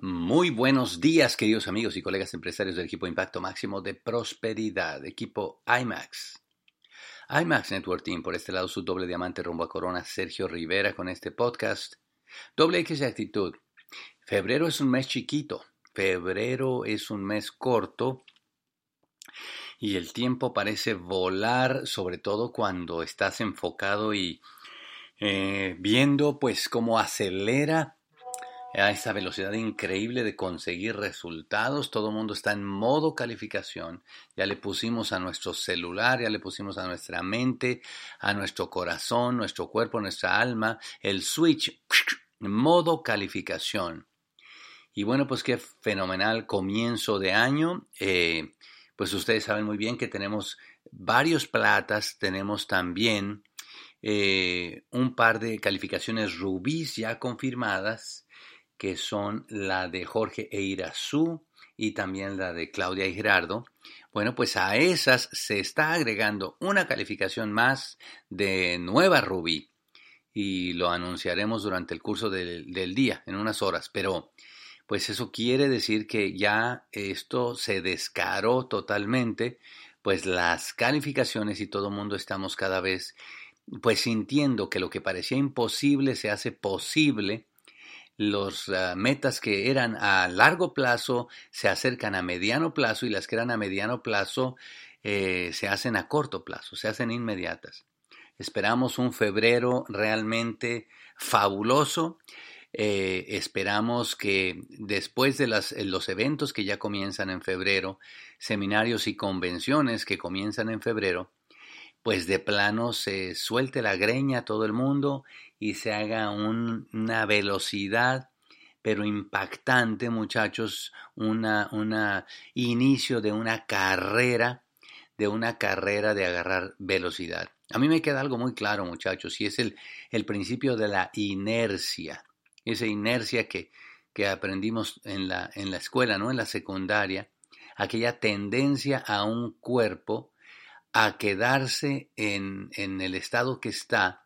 Muy buenos días, queridos amigos y colegas empresarios del equipo Impacto Máximo de Prosperidad, equipo IMAX. IMAX Network Team, por este lado su doble diamante rumbo a Corona, Sergio Rivera con este podcast. Doble X de actitud. Febrero es un mes chiquito, febrero es un mes corto y el tiempo parece volar, sobre todo cuando estás enfocado y eh, viendo pues cómo acelera a esa velocidad increíble de conseguir resultados. Todo el mundo está en modo calificación. Ya le pusimos a nuestro celular, ya le pusimos a nuestra mente, a nuestro corazón, nuestro cuerpo, nuestra alma, el switch, modo calificación. Y bueno, pues qué fenomenal comienzo de año. Eh, pues ustedes saben muy bien que tenemos varios platas, tenemos también eh, un par de calificaciones rubíes ya confirmadas que son la de Jorge Eirazú y también la de Claudia y Gerardo. Bueno, pues a esas se está agregando una calificación más de nueva Rubí y lo anunciaremos durante el curso del, día, en unas horas, pero pues eso quiere decir que ya esto se descaró totalmente, pues las calificaciones y todo el mundo estamos cada vez pues sintiendo que lo que parecía imposible se hace posible los ah, metas que eran a largo plazo se acercan a mediano plazo y las que eran a mediano plazo eh, se hacen a corto plazo, se hacen inmediatas. Esperamos un febrero realmente fabuloso. Eh, esperamos que después de los eventos que ya comienzan en febrero, seminarios y convenciones que comienzan en febrero, pues de plano se suelte la greña a todo el mundo y se haga una velocidad pero impactante, muchachos, una, una inicio de una carrera, de una carrera de agarrar velocidad. A mí me queda algo muy claro, muchachos, y es el, el principio de la inercia, esa inercia que, que aprendimos en la, en la escuela, ¿no? En la secundaria, aquella tendencia a un cuerpo a quedarse en, en el estado que está,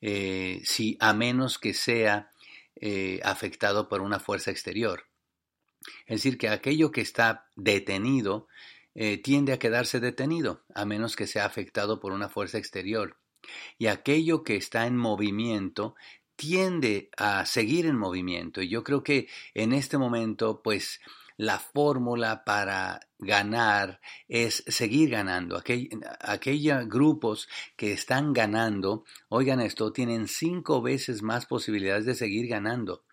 eh, si, a menos que sea eh, afectado por una fuerza exterior. Es decir, que aquello que está detenido eh, tiende a quedarse detenido, a menos que sea afectado por una fuerza exterior. Y aquello que está en movimiento tiende a seguir en movimiento. Y yo creo que en este momento, pues, la fórmula para ganar es seguir ganando. aquellos grupos que están ganando, oigan esto, tienen cinco veces más posibilidades de seguir ganando.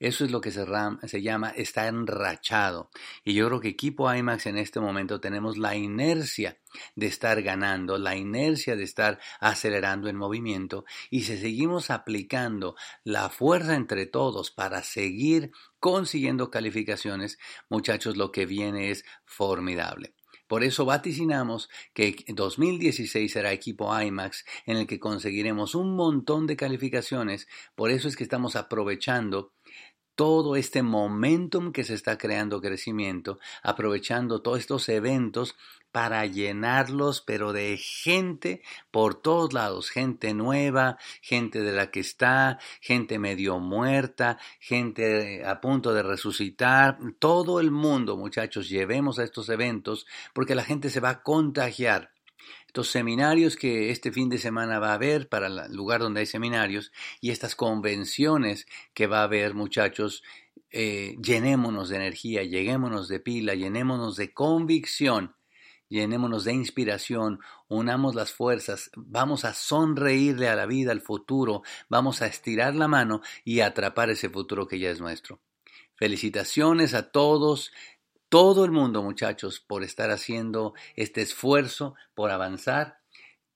Eso es lo que se, llama está enrachado. Y yo creo que equipo IMAX en este momento tenemos la inercia de estar ganando, la inercia de estar acelerando en movimiento. Y si seguimos aplicando la fuerza entre todos para seguir consiguiendo calificaciones, muchachos, lo que viene es formidable. Por eso vaticinamos que 2016 será equipo IMAX en el que conseguiremos un montón de calificaciones. Por eso es que estamos aprovechando todo este momentum que se está creando crecimiento, aprovechando todos estos eventos para llenarlos, pero de gente por todos lados, gente nueva, gente de la que está, gente medio muerta, gente a punto de resucitar, todo el mundo, muchachos, llevemos a estos eventos porque la gente se va a contagiar estos seminarios que este fin de semana va a haber para el lugar donde hay seminarios y estas convenciones que va a haber, muchachos, eh, llenémonos de energía, lleguémonos de pila, llenémonos de convicción, llenémonos de inspiración, unamos las fuerzas, vamos a sonreírle a la vida, al futuro, vamos a estirar la mano y atrapar ese futuro que ya es nuestro. Felicitaciones a todos, todo el mundo, muchachos, por estar haciendo este esfuerzo, por avanzar.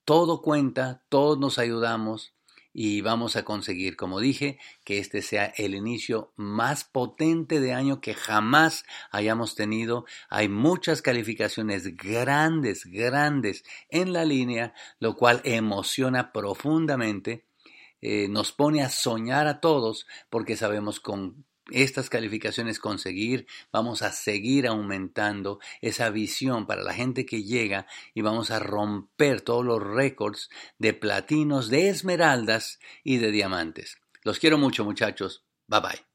Todo cuenta, todos nos ayudamos y vamos a conseguir, como dije, que este sea el inicio más potente de año que jamás hayamos tenido. Hay muchas calificaciones grandes, grandes en la línea, lo cual emociona profundamente. Eh, nos pone a soñar a todos porque sabemos con estas calificaciones conseguir, vamos a seguir aumentando esa visión para la gente que llega y vamos a romper todos los récords de platinos, de esmeraldas y de diamantes. Los quiero mucho muchachos. Bye bye.